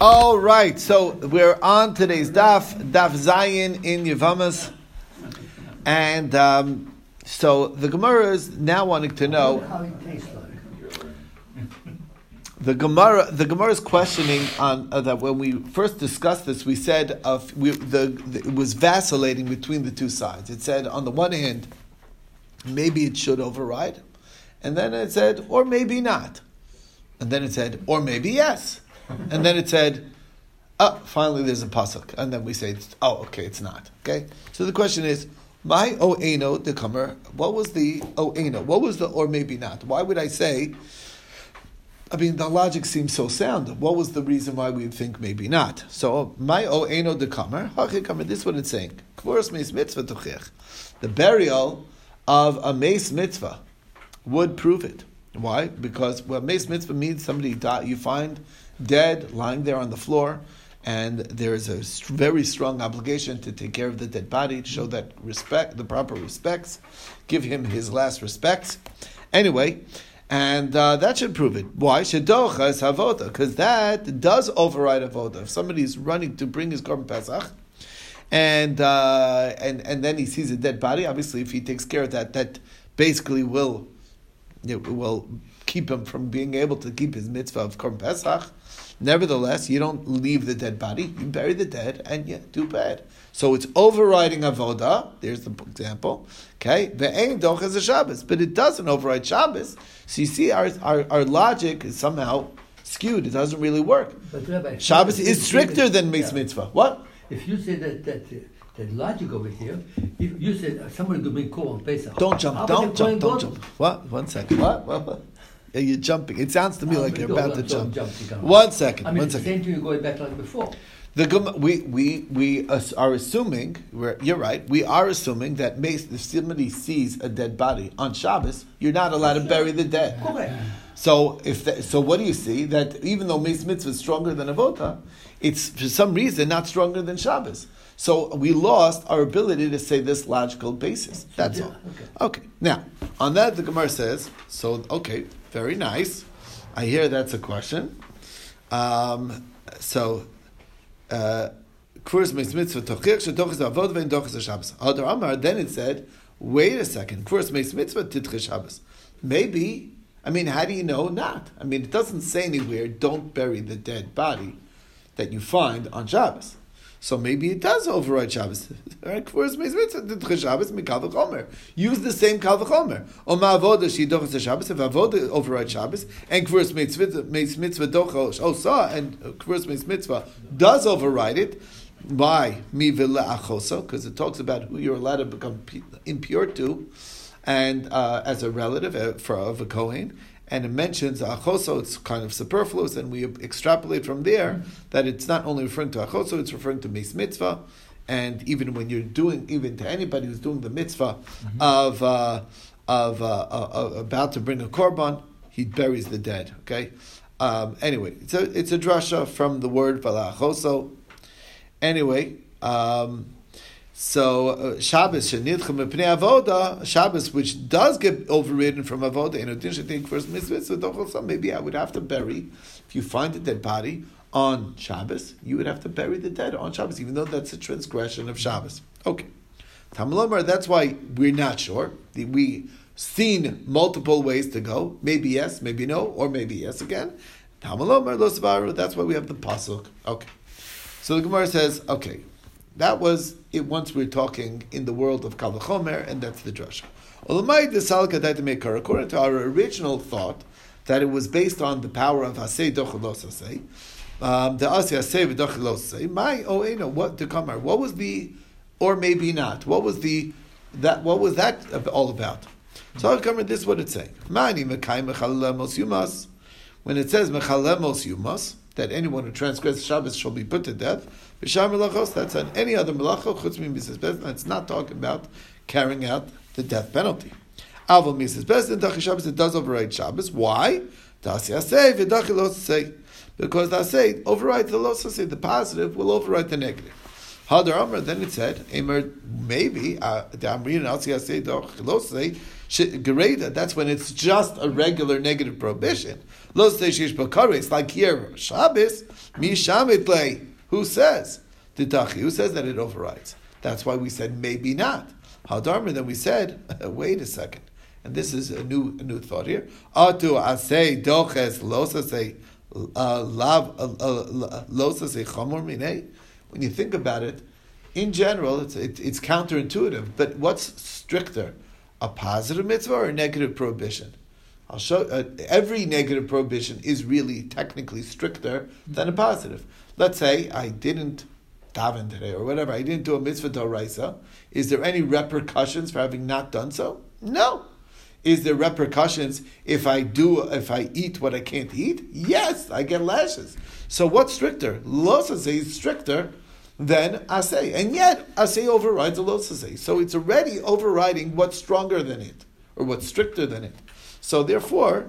All right, so we're on today's daf, daf Zayin in Yevamos, and um, so the Gemara is now wanting to know the Gemara. The Gemara is questioning on uh, that when we first discussed this, we said of we, the, the it was vacillating between the two sides. It said on the one hand, maybe it should override, and then it said, or maybe not, and then it said, or maybe yes, and then it said. Oh, finally there's a pasuk, and then we say, "Oh, okay, it's not." Okay, so the question is, "My oeno eno the comer." What was the oeno? What was the or maybe not? Why would I say? I mean, the logic seems so sound. What was the reason why we think maybe not? So, my oeno kamer, kamer. This is what it's saying. The burial of a meis mitzvah would prove it. Why? Because well, meis mitzvah means somebody died. You find dead lying there on the floor, and there is a very strong obligation to take care of the dead body, to show that respect, the proper respects, give him his last respects. Anyway, and uh, that should prove it. Why? Shedocha is havoda, because that does override avoda. If somebody is running to bring his korban pesach, and uh, and and then he sees a dead body, obviously, if he takes care of that, that basically will it will keep him from being able to keep his mitzvah of korban pesach. Nevertheless, you don't leave the dead body; you bury the dead, and you do bad. So it's overriding avoda. There's the example. Okay, ve'ein dochas a Shabbos, but it doesn't override Shabbos. So you see, our, our, our logic is somehow skewed. It doesn't really work. But Rabbi, Shabbos is stricter than yeah. Mitzvah. What? If you say that that that logic over here, if you said uh, somebody could bring korban Pesach, Don't jump! Don't jump! Don't jump! What? One second. What? What? what? Yeah, you're jumping. It sounds to me like you're about to jump. can't. One second. I mean, one the same thing you're going back like before. The we we we are assuming. We're, you're right. We are assuming that meis, if somebody sees a dead body on Shabbos, you're not allowed to bury the dead. Correct. So if that, so, what do you see? That even though Meis Mitzvah is stronger than Avoda, it's for some reason not stronger than Shabbos. So we lost our ability to say this logical basis. That's Yeah, all. okay. Okay. Now on that, the Gemara says. So okay, very nice. I hear that's a question. Um, so. Uh, Kfurs meis mitzvah tochich shetochis avod vein tochis Shabbos. Hadar Amar. Then it said, wait a second. Kfurs meis mitzvah titchis Shabbos. Maybe. I mean, how do you know not? I mean, it doesn't say anywhere. Don't bury the dead body that you find on Shabbos. So maybe it does override Shabbos. Kfurs meis mitzvah titchis Shabbos mikal v'chomer. Use the same kal v'chomer. Oma avoda shidochis Shabbos. If avoda override Shabbos and kfurs meis mitzvah dochos osa and kfurs meis mitzvah does override it. Why? Mi v'le achoso, because it talks about who you're allowed to become impure to, and uh, as a relative uh, for of a kohen, and it mentions achoso. It's kind of superfluous, and we extrapolate from there that it's not only referring to achoso, it's referring to mis mitzvah, and even when you're doing, even to anybody who's doing the mitzvah of uh, of uh, uh, uh, about to bring a korban, he buries the dead. Okay. Um, anyway, it's a it's a drasha from the word valachoso. Anyway, um, so uh, Shabbos shenidcha mepnei avoda Shabbos, which does get overridden from avoda in addition to first mitzvah. So doch- maybe I would have to bury if you find a dead body on Shabbos, you would have to bury the dead on Shabbos, even though that's a transgression of Shabbos. Okay, Tamalomar. That's why we're not sure. We seen multiple ways to go. Maybe yes, maybe no, or maybe yes again. Tamalomar lo. That's why we have the pasuk. Okay. So the Gemara says, okay, that was it once we are talking in the world of Kalachomer, and that's the drasha. According to our original thought, that it was based on the power of Hasei Dochalos Hasei, um, the Asya Hasei V'Dochalos Hasei, my Oena, what to come What was the, or maybe not, what was the, that, what was that all about? So I'll come this is what it's saying. Mani Yumas, when it says Mechalemos Yumas, that anyone who transgresses Shabbos shall be put to death. B'shar melachos, that's on any other melacha, chutz mises bezdin. It's not talking about carrying out the death penalty. Aval mises bezdin, dachi Shabbos, it does override Shabbos. Why? V'dachi lo say. Because say overrides the lo say. The positive will override the negative. Hadar Amr, then it said, Emer, maybe, uh, the Amrin, dachi lo say, Gereda, that's when it's just a regular negative prohibition. Lo Sheish Bakaris, like here, Shabbos, Mishamit Le. Who says? Titachi. Who says that it overrides? That's why we said maybe not. Hadarmer, then we said, wait a second. And this is a new a new thought here. Atu asay doches losasay uh, lav uh, uh, losasay chamor minei. When you think about it, in general, it's, it, it's counterintuitive. But what's stricter, a positive mitzvah or a negative prohibition? I'll show. Uh, every negative prohibition is really technically stricter than a positive. Let's say I didn't daven today or whatever. I didn't do a mitzvah doraisa. Is there any repercussions for having not done so? No. Is there repercussions if I do if I eat what I can't eat? Yes, I get lashes. So what's stricter? Losase is stricter than asay, and yet asay overrides a losase. So it's already overriding what's stronger than it or what's stricter than it. So therefore,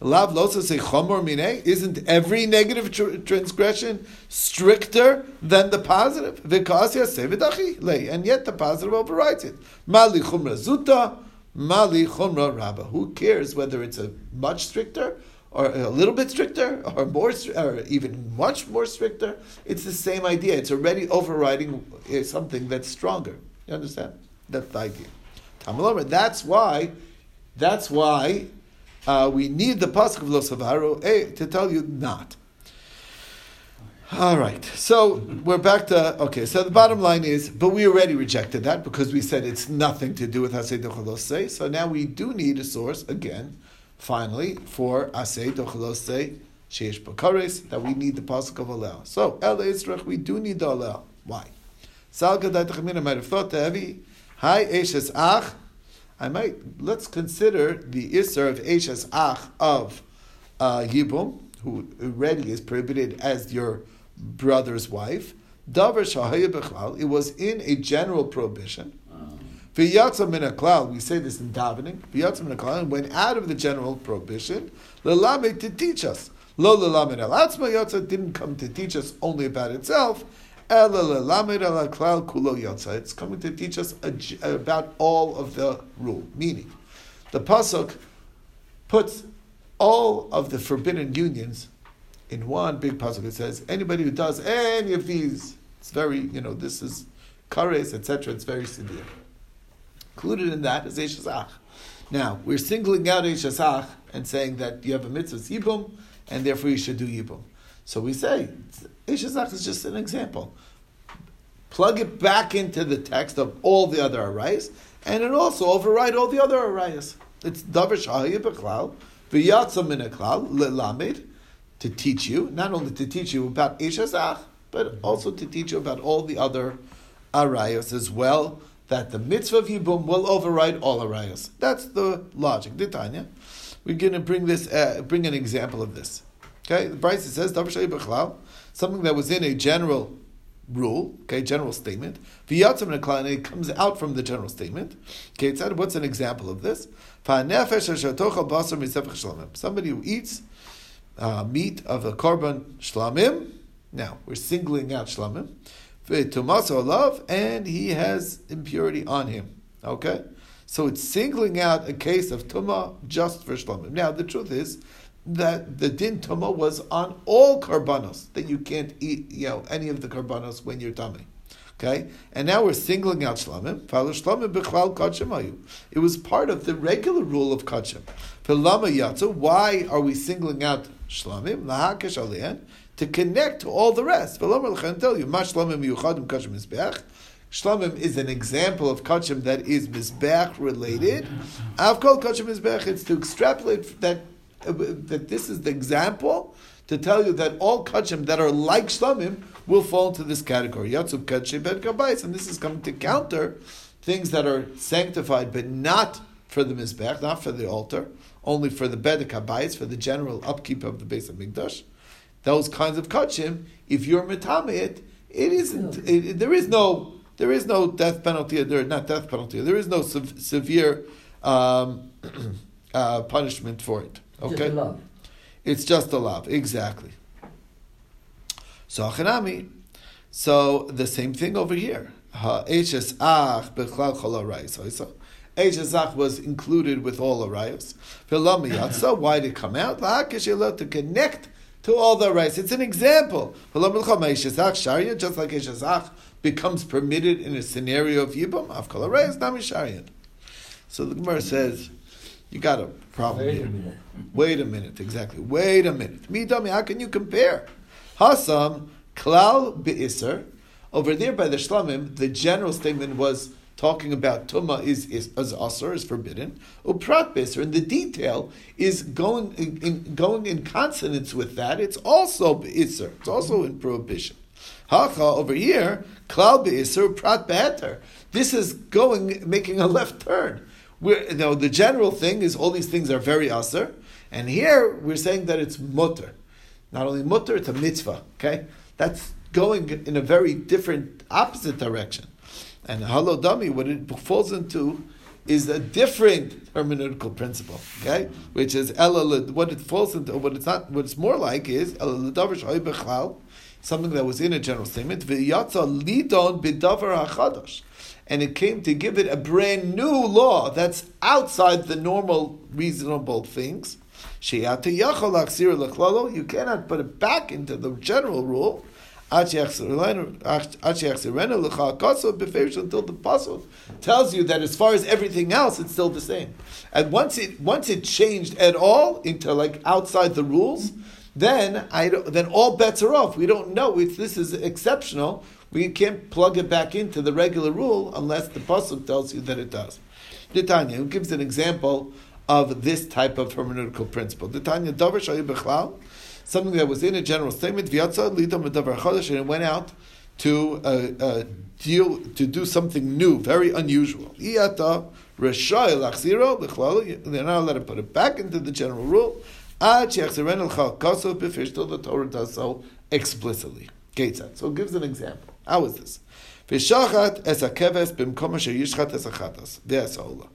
lav losase chomor mine isn't every negative tr- transgression stricter than the positive? And yet the positive overrides it. Mali chumra zuta. Mali chumra rabba. Who cares whether it's a much stricter or a little bit stricter or more or even much more stricter? It's the same idea. It's already overriding uh, something that's stronger. You understand? That's the idea. That's why. That's why uh, we need the pasuk of Lo eh, to tell you not. All right, so we're back to okay. So the bottom line is, but we already rejected that because we said it's nothing to do with asay dochalose. So now we do need a source again, finally for asay dochalose sheish bakares that we need the pasuk of alel. So el Yisrach, we do need the alel. Why? Salga Daitachamina might have thought the heavy hi eshes ach. I might let's consider the isser of eshes ach of uh, Yibum, who already is prohibited as your brother's wife. Davar shahaya It was in a general prohibition. V'yatza min We say this in davening. V'yatza min and went out of the general prohibition. Lelamed to teach us. Lo lelamed el atzma yatza didn't come to teach us only about itself. It's coming to teach us about all of the rule. Meaning, the pasuk puts all of the forbidden unions in one big pasuk. It says anybody who does any of these, it's very you know this is kares etc. It's very severe. Included in that is eshazach. Now we're singling out eshazach and saying that you have a mitzvah yibum and therefore you should do yibum. So we say eshazach is just an example. Plug it back into the text of all the other arayas, and it also override all the other arayas. It's davar shahaya b'klal v'yatza min klal lelamed to teach you, not only to teach you about Ishazach, but also to teach you about all the other arayos as well, that the mitzvah of Yibum will override all arayos. That's the logic. Tanya, we're going to bring this, uh, bring an example of this. Okay, the Braisa says, something that was in a general rule, okay, general statement. And it comes out from the general statement. Okay, it's what's an example of this? Somebody who eats uh, meat of a korban shlamim. Now we're singling out shlamim. Tumaso love, and he has impurity on him. Okay, so it's singling out a case of tuma just for shlamim. Now the truth is that the din tuma was on all karbanos that you can't eat, you know, any of the karbanos when you're tummy. Okay, and now we're singling out shlamim. It was part of the regular rule of kachim. Why are we singling out shlamim, lahakesh aliyan, to connect to all the rest. V'lomer tell you, ma shlamim yuchadim kachim mizbeach. Shlamim is an example of kachim that is mizbeach related. Called kachim mizbeach. It's to extrapolate that that this is the example to tell you that all kachim that are like shlamim will fall into this category. Yatzub kachim ben kabayis, and this is coming to counter things that are sanctified but not for the mizbeach, not for the altar only for the bedek habayis, for the general upkeep of the base of Mikdash. Those kinds of kachim, if you're mitameit, it isn't. It, there is no. There is no death penalty. There not death penalty. There is no sev- severe um, uh, punishment for it. Okay, just it's just a love. Exactly. So achanami. So the same thing over here. Eshazach was included with all arayos. So why did it come out? To connect to all the rights. It's an example. Just like Eshazach becomes permitted in a scenario of Yibam, Afkal arayos, Nami Sharian. So the Gemara says, you got a problem Wait here. a minute. Wait a minute, exactly. Wait a minute. Midami, how can you compare? Hasam, klal be'isr. Over there by the Shlamim, the general statement was talking about tuma is is as asr is forbidden. Uprat be'isr, and the detail is going in, in going in consonance with that. It's also be'isr. It's also in prohibition. Hacha over here, klal be'isr, prat be'eter. This is going making a left turn. We're, you know, the general thing is all these things are very aser, and here we're saying that it's mutter. Not only mutter, it's a mitzvah. Okay, that's going in a very different, opposite direction. And halodami, what it falls into, is a different hermeneutical principle. Okay, which is. What it falls into, what it's not, what it's more like is b'chlal, something that was in a general statement. V'yatza lidon b'davar hachadash and it came to give it a brand new law that's outside the normal reasonable things. You cannot put it back into the general rule until the pasuk tells you that as far as everything else, it's still the same. And once it once it changed at all into like outside the rules, then I then all bets are off. We don't know if this is exceptional. We can't plug it back into the regular rule unless the pasuk tells you that it does. Who gives an example of this type of hermeneutical principle. Titania, davar shayu bechlal, something that was in a general statement, v'yatza lidam davar chodesh, and it went out to uh, uh, deal to do something new, very unusual. Iyata reshay lachziro lechlal. They're not allowed to put it back into the general rule. Ad shechzeren el kaso b'fish till the Torah does so explicitly. Ketzad. So it gives an example. How is this? V'shachat es hakeves b'mkom asher yishchat es hachatas. Ve'asola.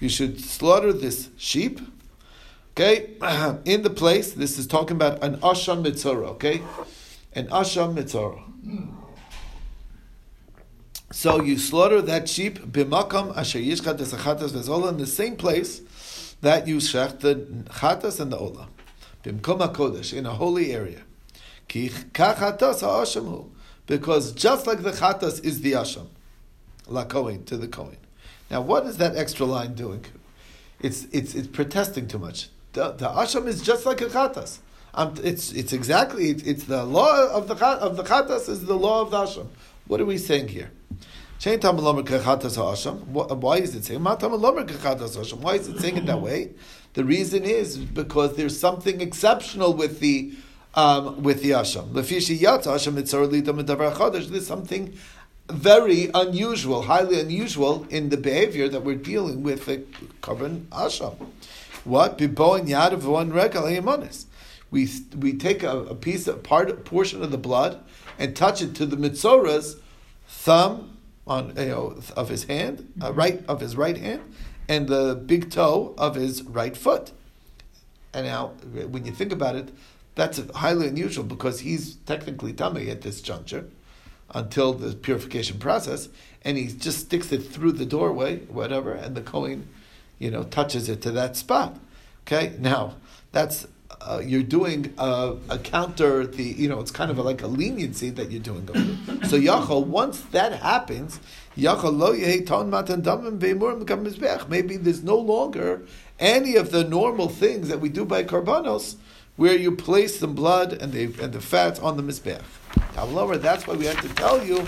You should slaughter this sheep, okay, in the place. This is talking about an asham mitzvah, okay, an asham mitzvah. So you slaughter that sheep b'makam asher yishchat es hachatas ve'asola in the same place that you shech the chatas and the ola, b'mkom hakodesh in a holy area. Ki kachatas ha'asham hu because just like the chatas is the asham, la kohen to the kohen. Now, what is that extra line doing? It's it's it's protesting too much. The, the asham is just like a chatas. It's it's exactly it's, it's the law of the of the chatas is the law of the asham. What are we saying here? Why is it saying Why is it saying it that way? The reason is because there's something exceptional with the um, with the asham. There's something very unusual, highly unusual in the behavior that we're dealing with the korban asham. What? yad of one We we take a, a piece, a part, a portion of the blood, and touch it to the mitzora's thumb on you know, of his hand, uh, right of his right hand, and the big toe of his right foot. And now, when you think about it, that's highly unusual because he's technically tummy at this juncture until the purification process, and he just sticks it through the doorway, whatever, and the Kohen, you know, touches it to that spot. Okay, now that's uh, you're doing a, a, counter the you know it's kind of a, like a leniency that you're doing. so Yachol, once that happens, Yachol lo ton matan damim be'emurim Maybe there's no longer any of the normal things that we do by karbanos where you place some blood and the and the fat on the mizbech. However, that's why we have to tell you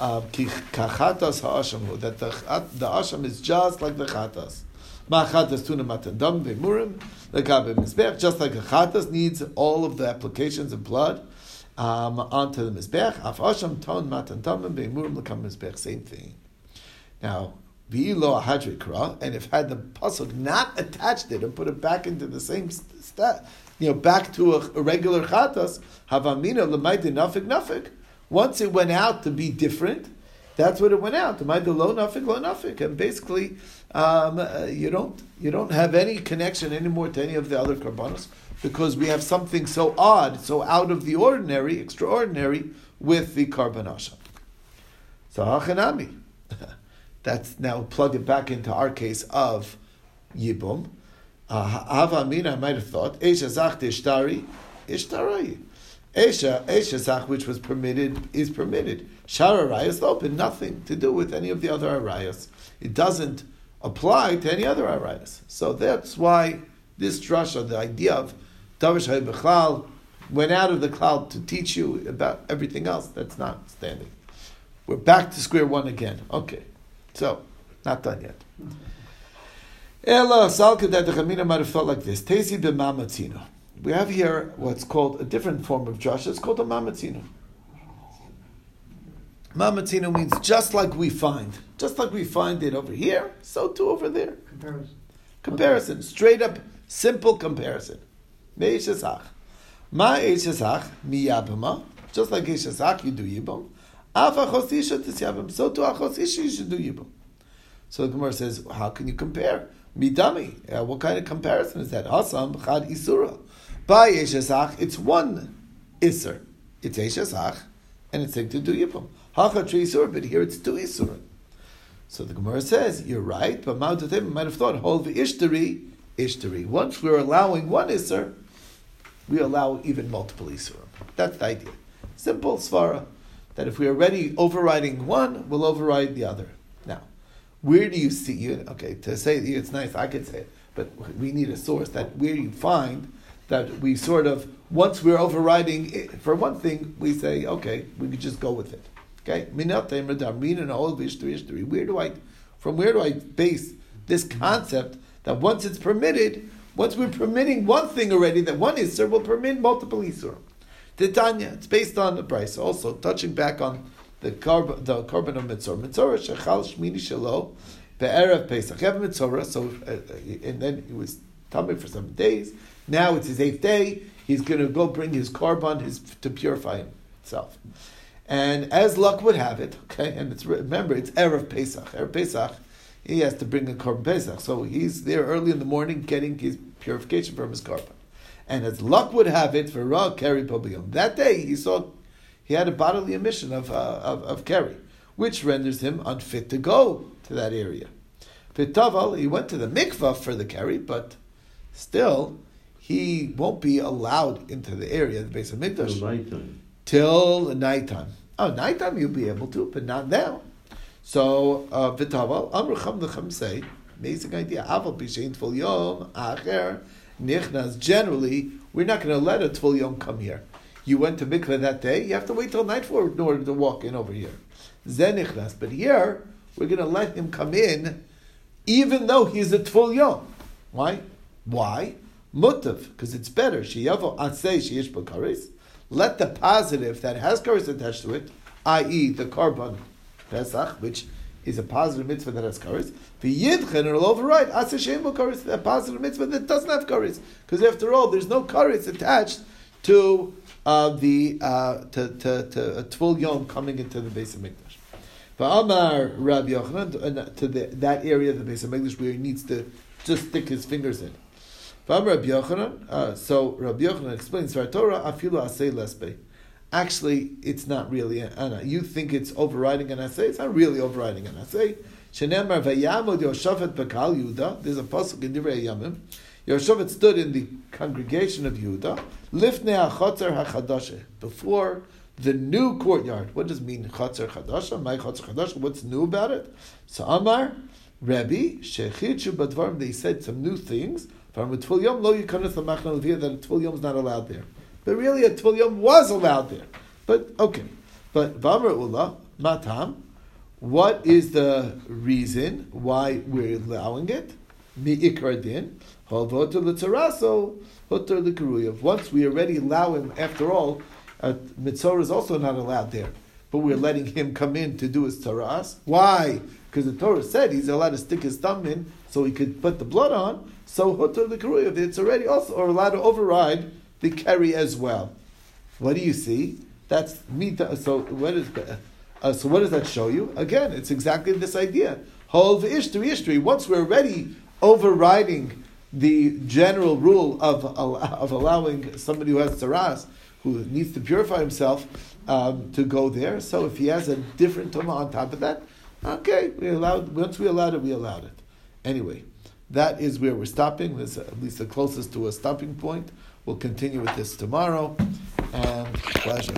uh, ha'asham that the the asham is just like the chatas. Ma'chatas tuna matandam ve'murim lekabe mizbech. Just like a chatas needs all of the applications of blood um, onto the mizbech. Af asham ton ve'murim mizbech. Same thing. Now V'ilo hadrikra, and if had the pasuk not attached it and put it back into the same stat, you know, back to a, regular chatas, havamina l'mayde nafik nafik. Once it went out to be different, that's what it went out. Mayde lo nafik lo nafik, and basically, um, uh, you don't you don't have any connection anymore to any of the other karbanos because we have something so odd, so out of the ordinary, extraordinary with the karbanasha. So hachanami. That's now plug it back into our case of Yibum. Uh, Hava Amina, might have thought, Esha Zach Ishtari, Ishtarai. Esha, Esha Zach, which was permitted, is permitted. Shara Arayas, open, nothing to do with any of the other Arayas. It doesn't apply to any other Arayas. So that's why this drasha, the idea of Davish Bechlal, went out of the cloud to teach you about everything else. That's not standing. We're back to square one again. Okay. So, not done yet. Ella salka that the Chamina might have felt like this. Tesi b'mamatzino. We have here what's called a different form of drasha. It's called a mamatzino. Mamatzino means just like we find, just like we find it over here, so too over there. Comparison. Comparison, straight up, simple comparison. Meishesach. Ma Eishesach miyabama. Just like Eishesach, you do yibam. Afa chosisha tisyabam. So too achosisha, you should do yibam. So the Gemara says, how can you compare? Midami. Uh, what kind of comparison is that? Asam chad isura. By Eishesach, it's one iser. It's Eishesach, and it's saying to do yibam. Hacha tri but here it's two isur. So the Gemara says, you're right, but Ma'utatim might have thought, hold the ishtari. Once we're allowing one isser, we allow even multiple isurim. That's the idea. Simple svara, that if we're already overriding one, we'll override the other. Now, where do you see you? Okay, to say it's nice, I could say it, but we need a source that where you find that we sort of once we're overriding it, for one thing, we say okay, we could just go with it. Okay, where do I, from where do I base this concept that once it's permitted, once we're permitting one thing already, that one isur will permit multiple isur. Titania, it's based on the price. Also, touching back on the carb, the korban of mitzvah, mitzvah shechal shmini shelo be'erev pesach. You have so uh, and then he was tummy for seven days. Now it's his eighth day. He's going to go bring his korban his to purify himself. And as luck would have it, okay, and it's remember it's erev pesach. Erev pesach, he has to bring a korban pesach, so he's there early in the morning getting his purification from his korban. And as luck would have it, for Ra Keri Pobiyom, that day he saw he had a bodily emission of, uh, of, of Keri, which renders him unfit to go to that area. Pitaval, he went to the mikvah for the Keri, but still he won't be allowed into the area the base of Mikdash nighttime. till nighttime. Oh, nighttime you'll be able to, but not now. So, Vitaval, v'taval, Amr Cham say, amazing idea, Aval Pishein Tvul Yom, Acher, Nichnas, generally, we're not going to let a Tvul Yom come here. You went to mikveh that day, you have to wait till nightfall in order to walk in over here. Zen Nichnas. But here, we're going to let him come in, even though he's a Tvul Yom. Why? Why? Mutav, because it's better. Sheyavo Asay Sheyesh Bakaris. Let the positive that has karis attached to it, i.e., the korban Pesach, which is a positive mitzvah that has karis, the will override Asay Sheyesh Bakaris, a positive mitzvah that doesn't have karis. Because after all, there's no karis attached to uh, the uh, to, to, to a tvul coming into the base of Mikdash. Va'amar Rabbi Yochanan to the, that area of the base of Mikdash where he needs to just stick his fingers in. V'amar Rabbi Yochanan. Uh, so Rabbi Yochanan explains Torah afilu asay lesbe. Actually, it's not really an. You think it's overriding an asay. It's not really overriding an asay. Shenemar vayamod Yehoshafat bekal Yuda. There's a pasuk in Divrei Yamim. Stood in the congregation of Yehuda, lifnei hachotzer hachadashe, before the new courtyard. What does mean chotzer chadasha? My chotzer chadasha. What's new about it? So Amar Rebbe shechichu badvarim. They said some new things. From a yom lo levia that a yom is not allowed there. But really, a tvul yom was allowed there. But okay. But v'amar matam. What is the reason why we're allowing it? Mi'ikar. Once we already allow him, after all, uh, mitzvah is also not allowed there. But we're letting him come in to do his taras. Why? Because the Torah said he's allowed to stick his thumb in so he could put the blood on. So hutter l'karuyav, it's already also allowed to override the carry as well. What do you see? That's mita. So what is uh, so? What does that show you? Again, it's exactly this idea. Hol v'ishtri ishtri. Once we're ready, overriding the general rule of, of allowing somebody who has tzaras, who needs to purify himself, um, to go there. So if he has a different tuma on top of that, Okay, we allowed. Once we allowed it, we allowed it. Anyway, that is where we're stopping. This is at least the closest to a stopping point. We'll continue with this tomorrow. And pleasure.